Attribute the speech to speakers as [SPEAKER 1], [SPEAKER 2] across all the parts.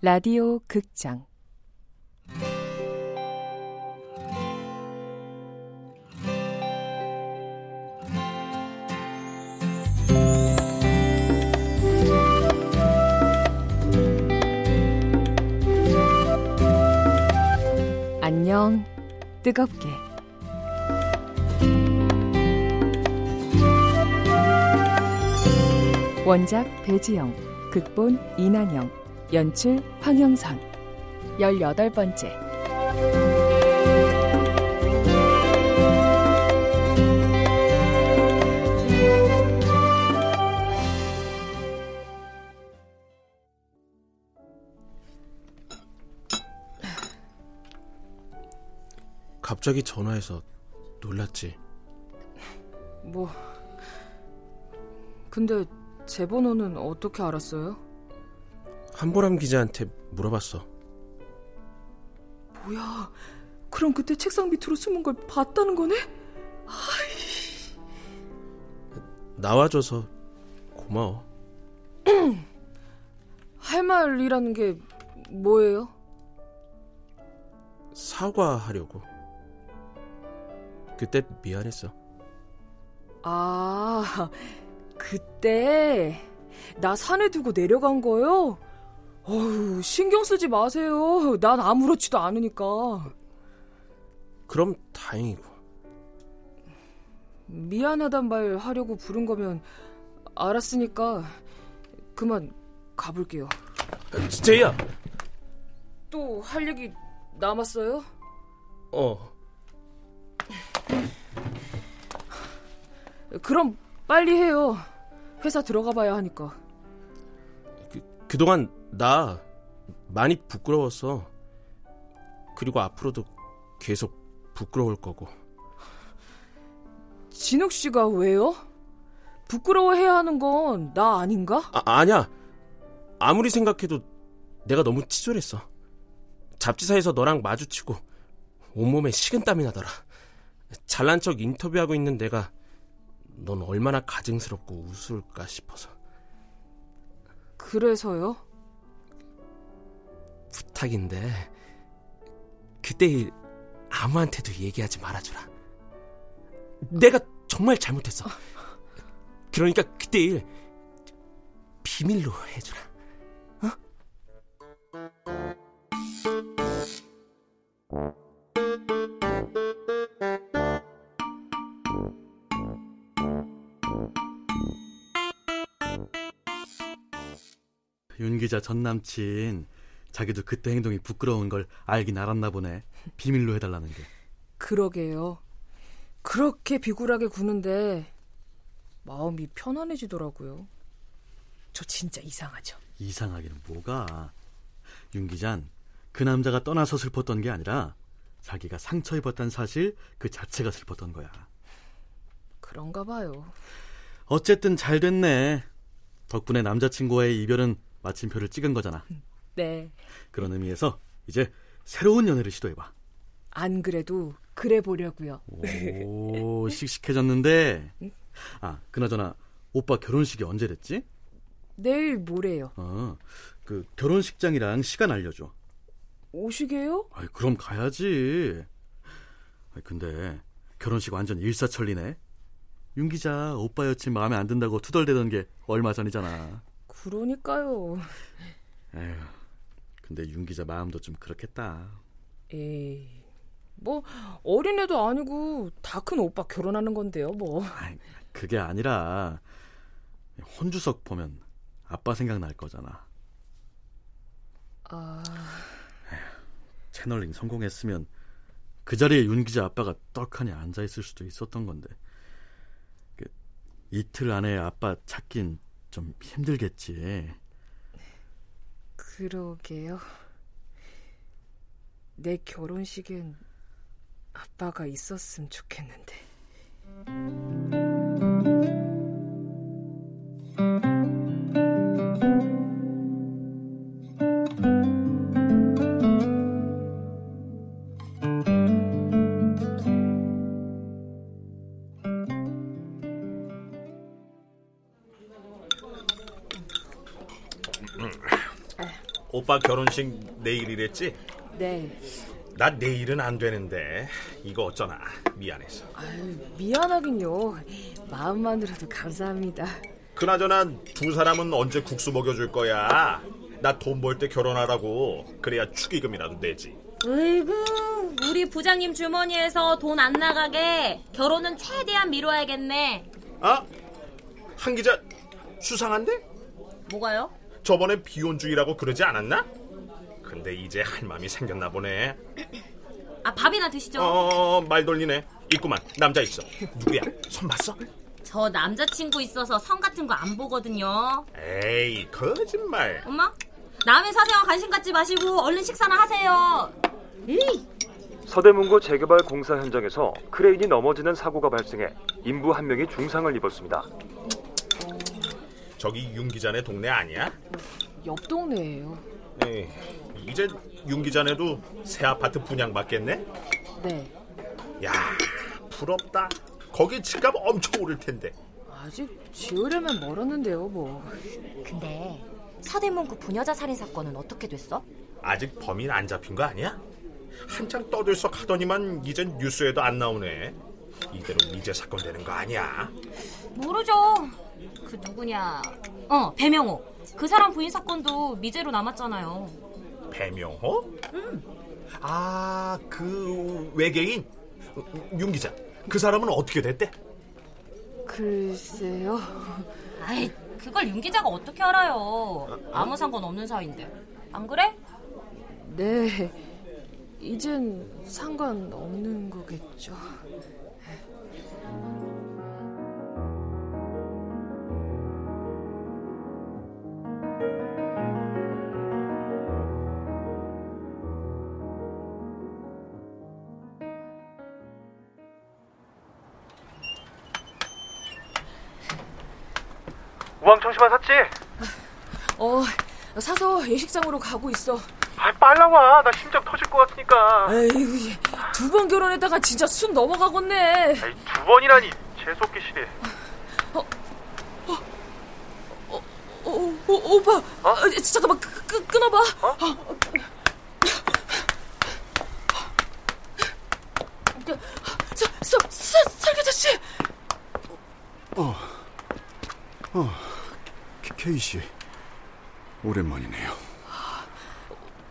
[SPEAKER 1] 라디오 극장. 안녕. 뜨겁게 원작 배지영 극본 이난영 연출 황영선 열여덟 번째
[SPEAKER 2] 갑자기 전화해서 놀랐지.
[SPEAKER 3] 뭐 근데 제 번호는 어떻게 알았어요?
[SPEAKER 2] 한보람 기자한테 물어봤어.
[SPEAKER 3] 뭐야? 그럼 그때 책상 밑으로 숨은 걸 봤다는 거네? 아이.
[SPEAKER 2] 나와줘서 고마워.
[SPEAKER 3] 할 말이라는 게 뭐예요?
[SPEAKER 2] 사과하려고. 그때 미안했어.
[SPEAKER 3] 아, 그때 나 산에 두고 내려간 거요? 어휴, 신경 쓰지 마세요. 난 아무렇지도 않으니까.
[SPEAKER 2] 그럼 다행이고.
[SPEAKER 3] 미안하단 말 하려고 부른 거면 알았으니까 그만 가볼게요.
[SPEAKER 2] 제이야.
[SPEAKER 3] 또 할 얘기 남았어요?
[SPEAKER 2] 어.
[SPEAKER 3] 그럼 빨리 해요. 회사 들어가 봐야 하니까.
[SPEAKER 2] 그, 그동안 나 많이 부끄러웠어. 그리고 앞으로도 계속 부끄러울 거고.
[SPEAKER 3] 진욱 씨가 왜요? 부끄러워해야 하는 건 나 아닌가?
[SPEAKER 2] 아, 아니야. 아무리 생각해도 내가 너무 치졸했어. 잡지사에서 너랑 마주치고 온몸에 식은땀이 나더라. 잘난 척 인터뷰하고 있는 내가 넌 얼마나 가증스럽고 우스울까 싶어서.
[SPEAKER 3] 그래서요?
[SPEAKER 2] 부탁인데 그때 일 아무한테도 얘기하지 말아주라. 내가 정말 잘못했어. 그러니까 그때 일 비밀로 해주라.
[SPEAKER 4] 윤 기자 전 남친 자기도 그때 행동이 부끄러운 걸 알긴 알았나 보네. 비밀로 해달라는 게.
[SPEAKER 3] 그러게요. 그렇게 비굴하게 구는데 마음이 편안해지더라고요. 저 진짜 이상하죠.
[SPEAKER 4] 이상하기는 뭐가. 윤 기자는 그 남자가 떠나서 슬펐던 게 아니라 자기가 상처 입었다는 사실 그 자체가 슬펐던 거야.
[SPEAKER 3] 그런가 봐요.
[SPEAKER 4] 어쨌든 잘 됐네. 덕분에 남자친구와의 이별은 마침표를 찍은 거잖아.
[SPEAKER 3] 네.
[SPEAKER 4] 그런 의미에서 이제 새로운 연애를 시도해봐.
[SPEAKER 3] 안 그래도 그래 보려고요.
[SPEAKER 4] 오, 씩씩해졌는데. 아, 그나저나 오빠 결혼식이 언제 됐지?
[SPEAKER 3] 내일 모레요.
[SPEAKER 4] 어, 그 결혼식장이랑 시간 알려줘.
[SPEAKER 3] 오시게요?
[SPEAKER 4] 아이, 그럼 가야지. 아이, 근데 결혼식 완전 일사천리네. 윤 기자 오빠 여친 마음에 안 든다고 투덜대던 게 얼마 전이잖아.
[SPEAKER 3] 그러니까요.
[SPEAKER 4] 에휴, 근데 윤 기자 마음도 좀 그렇겠다.
[SPEAKER 3] 에이, 뭐 어린애도 아니고 다 큰 오빠 결혼하는 건데요, 뭐.
[SPEAKER 4] 아이, 그게 아니라 혼주석 보면 아빠 생각날 거잖아.
[SPEAKER 3] 아,
[SPEAKER 4] 채널링 성공했으면 그 자리에 윤 기자 아빠가 떡하니 앉아 있을 수도 있었던 건데 그, 이틀 안에 아빠 찾긴 좀 힘들겠지.
[SPEAKER 3] 그러게요. 내 결혼식엔 아빠가 있었으면 좋겠는데.
[SPEAKER 5] 오빠 결혼식 내일이랬지?
[SPEAKER 3] 네.
[SPEAKER 5] 나 내일은 안 되는데 이거 어쩌나 미안해서.
[SPEAKER 3] 아유, 미안하긴요. 마음만으로도 감사합니다.
[SPEAKER 5] 그나저나 두 사람은 언제 국수 먹여줄 거야? 나 돈 벌 때 결혼하라고 그래야 축의금이라도 내지.
[SPEAKER 6] 으이구, 우리 부장님 주머니에서 돈 안 나가게 결혼은 최대한 미뤄야겠네.
[SPEAKER 5] 아? 한 기자 수상한데?
[SPEAKER 6] 뭐가요?
[SPEAKER 5] 저번에 비혼주의라고 그러지 않았나? 근데 이제 할 맘이 생겼나 보네.
[SPEAKER 6] 아, 밥이나 드시죠.
[SPEAKER 5] 어, 말 돌리네. 있구만. 남자 있어. 누구야? 손 봤어?
[SPEAKER 6] 저 남자친구 있어서 성 같은 거 안 보거든요.
[SPEAKER 5] 에이, 거짓말.
[SPEAKER 6] 엄마? 남의 사생활 관심 갖지 마시고 얼른 식사나 하세요. 에이.
[SPEAKER 7] 서대문구 재개발 공사 현장에서 크레인이 넘어지는 사고가 발생해 인부 한 명이 중상을 입었습니다.
[SPEAKER 5] 저기 윤 기자네 동네 아니야?
[SPEAKER 3] 옆 동네예요.
[SPEAKER 5] 에이, 이제 윤 기자네도 새 아파트 분양받겠네?
[SPEAKER 3] 네.
[SPEAKER 5] 야, 부럽다. 거기 집값 엄청 오를 텐데.
[SPEAKER 3] 아직 지으려면 멀었는데요, 뭐.
[SPEAKER 6] 근데 서대문구 부녀자 살인 사건은 어떻게 됐어?
[SPEAKER 5] 아직 범인 안 잡힌 거 아니야? 한창 떠들썩 하더니만 이젠 뉴스에도 안 나오네. 이대로 미제 사건 되는 거 아니야?
[SPEAKER 6] 모르죠. 그 누구냐? 어, 배명호. 그 사람 부인 사건도 미제로 남았잖아요.
[SPEAKER 5] 배명호? 아, 그 외계인 윤 기자. 그 사람은 어떻게 됐대?
[SPEAKER 3] 글쎄요.
[SPEAKER 6] 아이, 그걸 윤 기자가 어떻게 알아요? 아무 상관 없는 사이인데. 안 그래?
[SPEAKER 3] 네. 이젠 상관없는 거겠죠.
[SPEAKER 7] 우왕청심환 샀지?
[SPEAKER 3] 어, 사서 예식장으로 가고 있어.
[SPEAKER 7] 아, 빨라 와. 나 심장 터질 것 같으니까.
[SPEAKER 3] 에휴, 두번 결혼했다가 진짜 순 넘어가겠네.
[SPEAKER 7] 아이, 두 번이라니. 재수없기 싫어.
[SPEAKER 3] 오, 오, 오빠, 어? 잠깐만, 끄, 끄, 끊어봐. 어? 서, 서, 서, 설계자 씨.
[SPEAKER 8] 케이 씨, 오랜만이네요.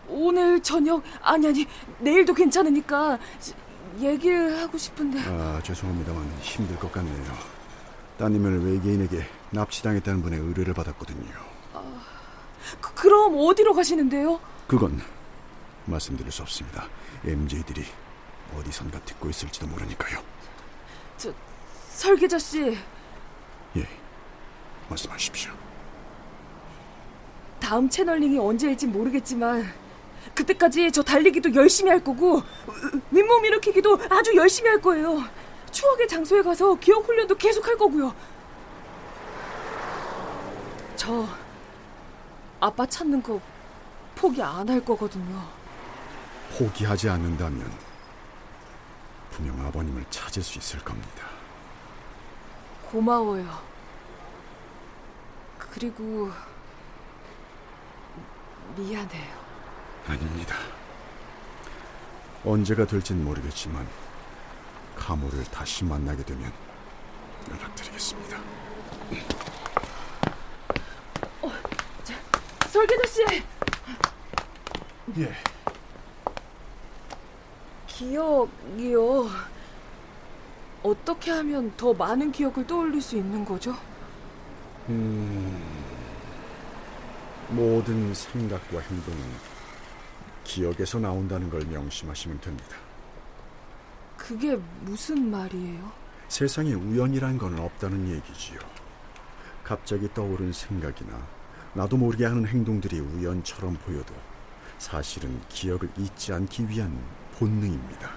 [SPEAKER 3] 오늘 저녁 아니 아니 내일도 괜찮으니까 얘기를 하고 싶은데
[SPEAKER 8] 아, 죄송합니다만 힘들 것 같네요. 따님을 외계인에게 납치당했다는 분의 의뢰를 받았거든요.
[SPEAKER 3] 그, 그럼 어디로 가시는데요?
[SPEAKER 8] 그건 말씀드릴 수 없습니다. MJ들이 어디선가 듣고 있을지도 모르니까요.
[SPEAKER 3] 저 설계자 씨
[SPEAKER 8] 예, 말씀하십시오.
[SPEAKER 3] 다음 채널링이 언제일지 모르겠지만 그때까지 저 달리기도 열심히 할 거고 으, 윗몸 일으키기도 아주 열심히 할 거예요. 추억의 장소에 가서 기억 훈련도 계속 할 거고요. 저 아빠 찾는 거 포기 안 할 거거든요.
[SPEAKER 8] 포기하지 않는다면 분명 아버님을 찾을 수 있을 겁니다.
[SPEAKER 3] 고마워요. 그리고 미안해요.
[SPEAKER 8] 아닙니다. 언제가 될진 모르겠지만 카모를 다시 만나게 되면 연락드리겠습니다.
[SPEAKER 3] 설계자 씨
[SPEAKER 8] 예.
[SPEAKER 3] 기억이요. 어떻게 하면 더 많은 기억을 떠올릴 수 있는 거죠?
[SPEAKER 8] 모든 생각과 행동은 기억에서 나온다는 걸 명심하시면 됩니다.
[SPEAKER 3] 그게 무슨 말이에요?
[SPEAKER 8] 세상에 우연이란 건 없다는 얘기지요. 갑자기 떠오른 생각이나 나도 모르게 하는 행동들이 우연처럼 보여도 사실은 기억을 잊지 않기 위한 본능입니다.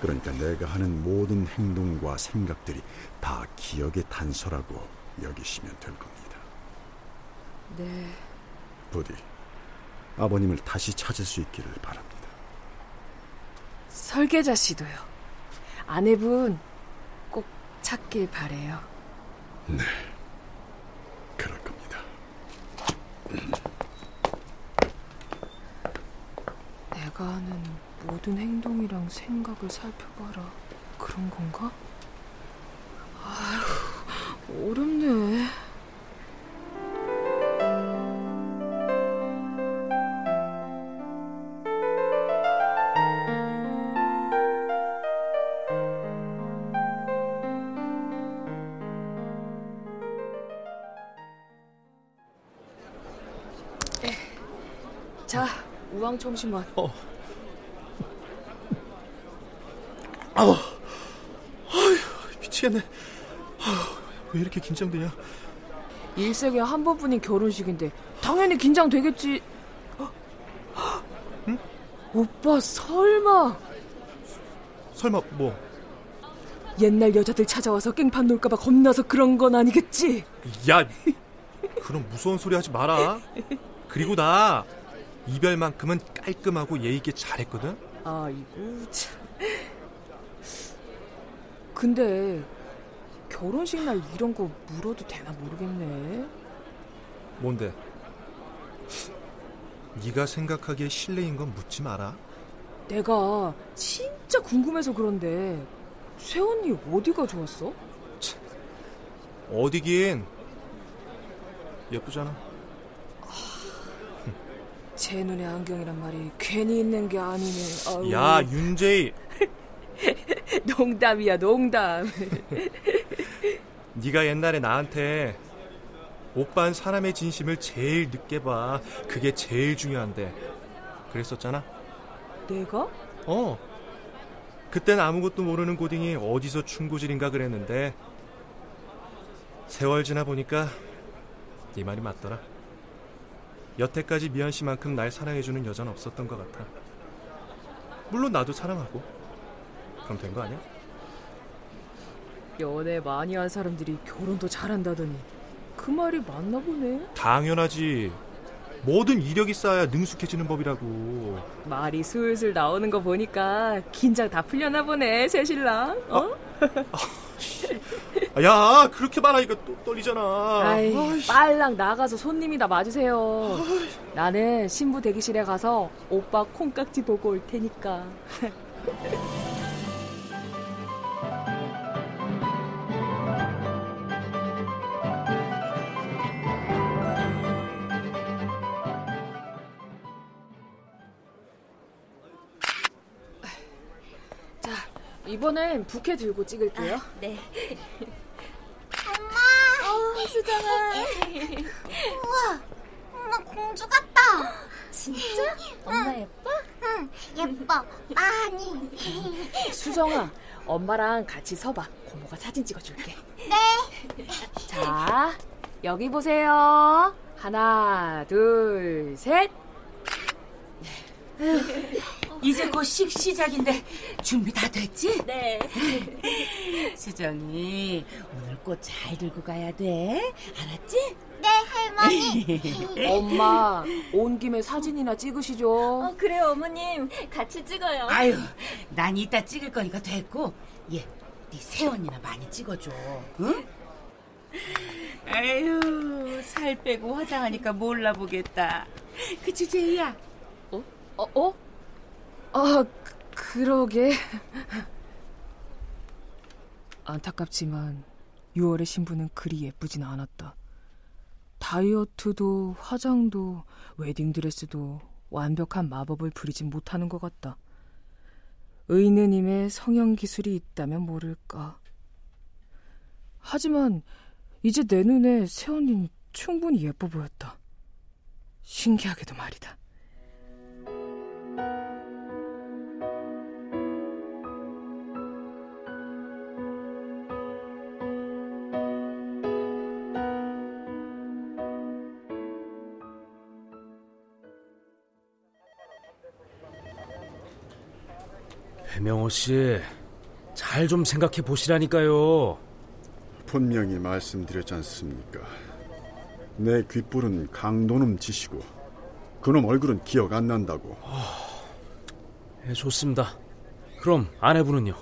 [SPEAKER 8] 그러니까 내가 하는 모든 행동과 생각들이 다 기억의 단서라고 여기시면 될 겁니다.
[SPEAKER 3] 네.
[SPEAKER 8] 부디 아버님을 다시 찾을 수 있기를 바랍니다.
[SPEAKER 3] 설계자 씨도요. 아내분 꼭 찾길 바래요.
[SPEAKER 8] 그럴 겁니다.
[SPEAKER 3] 내가 하는 모든 행동이랑 생각을 살펴봐라. 그런 건가? 아휴, 어렵네. 자, 우왕청심환.
[SPEAKER 9] 어. 아우, 아휴, 미치겠네. 아휴, 왜 이렇게 긴장되냐?
[SPEAKER 3] 일생에 한 번뿐인 결혼식인데 당연히 긴장되겠지.
[SPEAKER 9] 응?
[SPEAKER 3] 오빠 설마
[SPEAKER 9] 설마 뭐?
[SPEAKER 3] 옛날 여자들 찾아와서 깽판 놀까봐 겁나서 그런 건 아니겠지?
[SPEAKER 9] 야, 그런 무서운 소리 하지 마라. 그리고 나 이별만큼은 깔끔하고 예의 있게 잘했거든.
[SPEAKER 3] 아이고 참. 근데 결혼식 날 이런 거 물어도 되나 모르겠네.
[SPEAKER 9] 뭔데? 네가 생각하기에 실례인 건 묻지 마라.
[SPEAKER 3] 내가 진짜 궁금해서 그런데 세언니 어디가 좋았어?
[SPEAKER 9] 어디긴 예쁘잖아.
[SPEAKER 3] 제 눈에 안경이란 말이 괜히 있는 게 아니네. 아유.
[SPEAKER 9] 야 윤재희,
[SPEAKER 3] 농담이야 농담.
[SPEAKER 9] 네가 옛날에 나한테 오빤 사람의 진심을 제일 늦게 봐. 그게 제일 중요한데. 그랬었잖아.
[SPEAKER 3] 내가?
[SPEAKER 9] 어. 그땐 아무것도 모르는 고딩이 어디서 충고질인가 그랬는데 세월 지나 보니까 네 말이 맞더라. 여태까지 미연 씨만큼 날 사랑해주는 여자는 없었던 것 같아. 물론 나도 사랑하고. 그럼 된 거 아니야?
[SPEAKER 3] 연애 많이 한 사람들이 결혼도 잘한다더니 그 말이 맞나 보네.
[SPEAKER 9] 당연하지. 뭐든 이력이 쌓아야 능숙해지는 법이라고.
[SPEAKER 3] 말이 슬슬 나오는 거 보니까 긴장 다 풀려나 보네 새 신랑. 어?
[SPEAKER 9] 야, 그렇게 말하니까 또 떨리잖아.
[SPEAKER 3] 아이,
[SPEAKER 9] 아이씨.
[SPEAKER 3] 빨랑 나가서 손님이다 맞으세요. 나는 신부 대기실에 가서 오빠 콩깍지 보고 올 테니까. 자, 이번엔 부케 들고 찍을게요.
[SPEAKER 6] 네.
[SPEAKER 10] 어, 수정아. 우와, 엄마 공주 같다.
[SPEAKER 6] 진짜? 엄마 예뻐?
[SPEAKER 10] 응, 예뻐. 많이.
[SPEAKER 3] 수정아, 엄마랑 같이 서봐. 고모가 사진 찍어줄게.
[SPEAKER 10] 네.
[SPEAKER 3] 자, 여기 보세요. 하나, 둘, 셋.
[SPEAKER 11] 이제 곧 식 시작인데 준비 다 됐지?
[SPEAKER 6] 네.
[SPEAKER 11] 수정이 오늘 꽃 잘 들고 가야 돼. 알았지?
[SPEAKER 10] 네, 할머니.
[SPEAKER 3] 엄마, 온 김에 사진이나 찍으시죠.
[SPEAKER 6] 어, 그래요, 어머님. 같이 찍어요.
[SPEAKER 11] 아유, 난 이따 찍을 거니까 됐고, 얘, 네 새언니나 많이 찍어줘. 응? 아유, 살 빼고 화장하니까 몰라 보겠다. 그치, 제이야?
[SPEAKER 3] 어, 어? 아, 그, 그러게. 안타깝지만 6월의 신부는 그리 예쁘진 않았다. 다이어트도 화장도 웨딩드레스도 완벽한 마법을 부리진 못하는 것 같다. 의느님의 성형 기술이 있다면 모를까. 하지만 이제 내 눈에 새언니는 충분히 예뻐 보였다. 신기하게도 말이다.
[SPEAKER 12] 배명호 씨, 잘 좀 생각해 보시라니까요.
[SPEAKER 8] 분명히 말씀드렸지 않습니까? 내 귓불은 강도놈 짓이고 그놈 얼굴은 기억 안 난다고.
[SPEAKER 12] 예, 좋습니다. 그럼 아내분은요?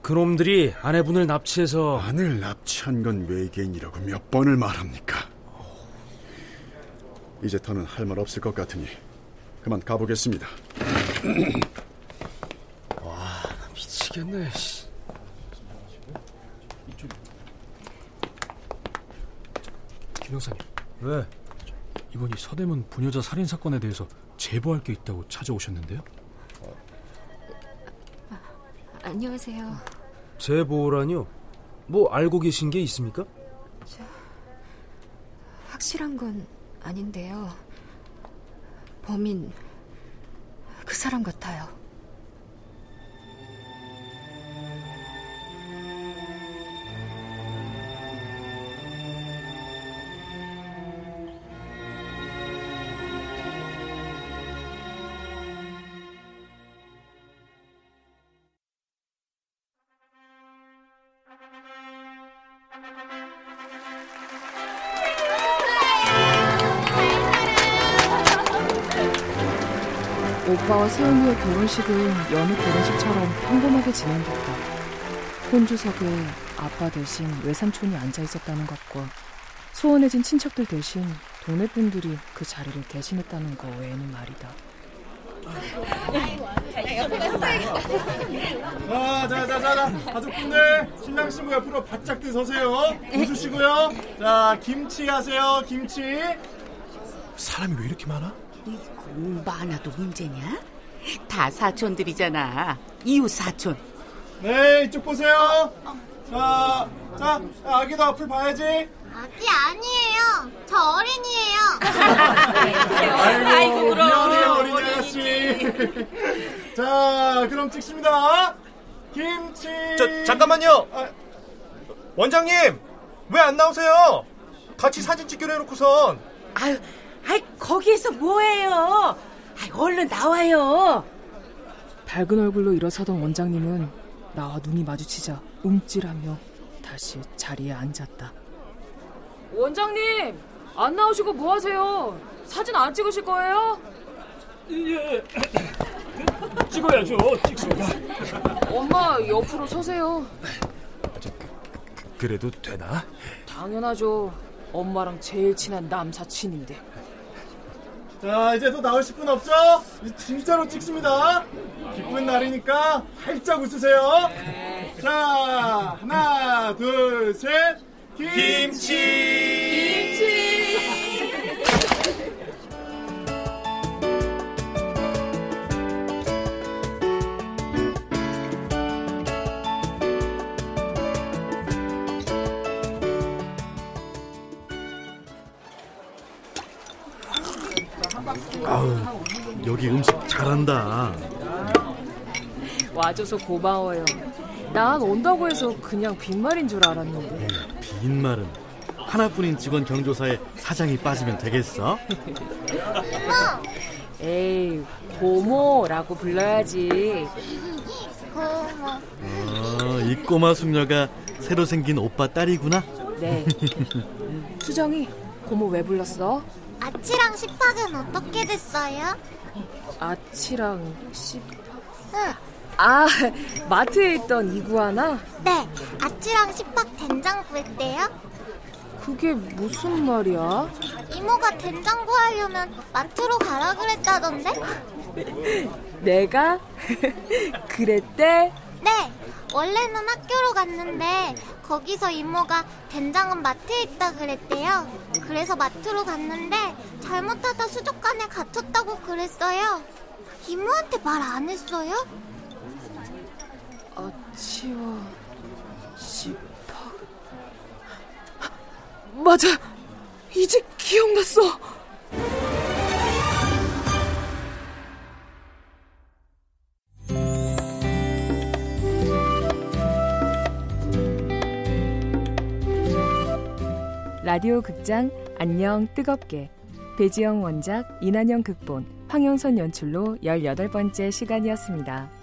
[SPEAKER 12] 그놈들이 아내분을 납치해서
[SPEAKER 8] 아내를 납치한 건 외계인이라고 몇 번을 말합니까? 이제 더는 할 말 없을 것 같으니 그만 가보겠습니다.
[SPEAKER 2] 와, 미치겠네.
[SPEAKER 13] 김 형사님. 왜? 이번이 서대문 부녀자 살인 사건에 대해서 제보할 게 있다고 찾아오셨는데요.
[SPEAKER 14] 안녕하세요.
[SPEAKER 12] 제보라뇨? 뭐 알고 계신 게 있습니까?
[SPEAKER 14] 확실한 건 아닌데요. 범인 그 사람 같아요.
[SPEAKER 1] 오빠와 세연이의 결혼식은 여느 결혼식처럼 평범하게 진행됐다. 혼주석에 아빠 대신 외삼촌이 앉아 있었다는 것과 소원해진 친척들 대신 동네 분들이 그 자리를 대신했다는 거 외에는 말이다.
[SPEAKER 15] 자, 자, 자, 자, 자, 가족분들 신랑 신부 옆으로 바짝 드서세요. 웃으시고요. 자, 김치 하세요. 김치.
[SPEAKER 13] 사람이 왜 이렇게 많아?
[SPEAKER 11] 공 많아도 문제냐? 다 사촌들이잖아. 이웃 사촌.
[SPEAKER 15] 네, 이쪽 보세요. 자, 자, 아기도 앞을 봐야지.
[SPEAKER 10] 아기 아니에요. 저 어린이에요.
[SPEAKER 15] 아이고, 미안해 어린이 아가씨. 자, 그럼 찍습니다. 김치.
[SPEAKER 5] 저 잠깐만요. 원장님 왜 안 나오세요? 같이 사진 찍기로 해놓고선.
[SPEAKER 11] 아유, 아이 거기에서 뭐해요? 아이 얼른 나와요.
[SPEAKER 1] 밝은 얼굴로 일어서던 원장님은 나와 눈이 마주치자 움찔하며 다시 자리에 앉았다.
[SPEAKER 3] 원장님, 안 나오시고 뭐 하세요? 사진 안 찍으실 거예요?
[SPEAKER 13] 예. 찍어야죠. 찍습니다.
[SPEAKER 3] 엄마 옆으로 서세요.
[SPEAKER 5] 그래도 되나?
[SPEAKER 3] 당연하죠. 엄마랑 제일 친한 남사친인데.
[SPEAKER 15] 자, 이제 또 나오실 분 없죠? 진짜로 찍습니다. 기쁜 날이니까 활짝 웃으세요. 자, 하나, 둘, 셋. 김치!
[SPEAKER 4] 아우, 여기 음식 잘한다.
[SPEAKER 3] 와줘서 고마워요. 난 온다고 해서 그냥 빈말인 줄 알았는데.
[SPEAKER 4] 빈말은 하나뿐인 직원 경조사에 사장이 빠지면 되겠어?
[SPEAKER 3] 에이, 고모라고 불러야지.
[SPEAKER 10] 고모.
[SPEAKER 4] 어, 이 꼬마 숙녀가 새로 생긴 오빠 딸이구나.
[SPEAKER 3] 네. 수정이, 고모 왜 불렀어?
[SPEAKER 10] 아치랑 식팍은 어떻게 됐어요?
[SPEAKER 3] 아치랑 씨.
[SPEAKER 10] 응.
[SPEAKER 3] 아, 마트에 있던 이구아나?
[SPEAKER 10] 네. 아치랑 식팍 된장 구했대요.
[SPEAKER 3] 그게 무슨 말이야?
[SPEAKER 10] 이모가 된장 구하려면 마트로 가라 그랬다던데?
[SPEAKER 3] 내가? 그랬대?
[SPEAKER 10] 네. 원래는 학교로 갔는데 거기서 이모가 된장은 마트에 있다 그랬대요. 그래서 마트로 갔는데 잘못하다 수족관에 갇혔다고 그랬어요. 이모한테 말 안 했어요?
[SPEAKER 3] 아치와 씨팍. 맞아. 이제 기억났어.
[SPEAKER 1] 라디오 극장 안녕 뜨겁게 배지영 원작 이난영 극본 황영선 연출로 18번째 시간이었습니다.